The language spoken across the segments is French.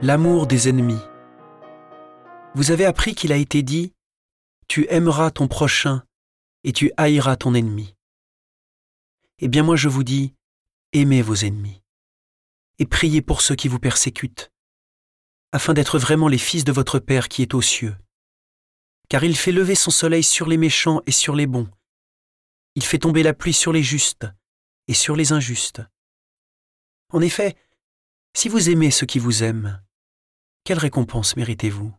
L'amour des ennemis. Vous avez appris qu'il a été dit, Tu aimeras ton prochain et tu haïras ton ennemi. Eh bien moi je vous dis, aimez vos ennemis et priez pour ceux qui vous persécutent, afin d'être vraiment les fils de votre Père qui est aux cieux. Car il fait lever son soleil sur les méchants et sur les bons. Il fait tomber la pluie sur les justes et sur les injustes. En effet, si vous aimez ceux qui vous aiment, quelle récompense méritez-vous?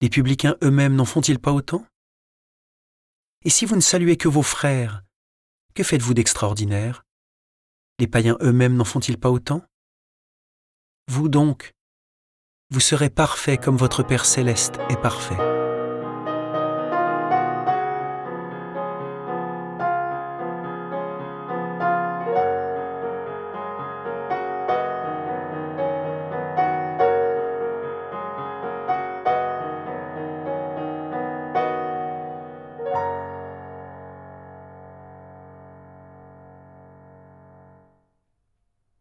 Les publicains eux-mêmes n'en font-ils pas autant? Et si vous ne saluez que vos frères, que faites-vous d'extraordinaire? Les païens eux-mêmes n'en font-ils pas autant? Vous donc, vous serez parfaits comme votre Père céleste est parfait.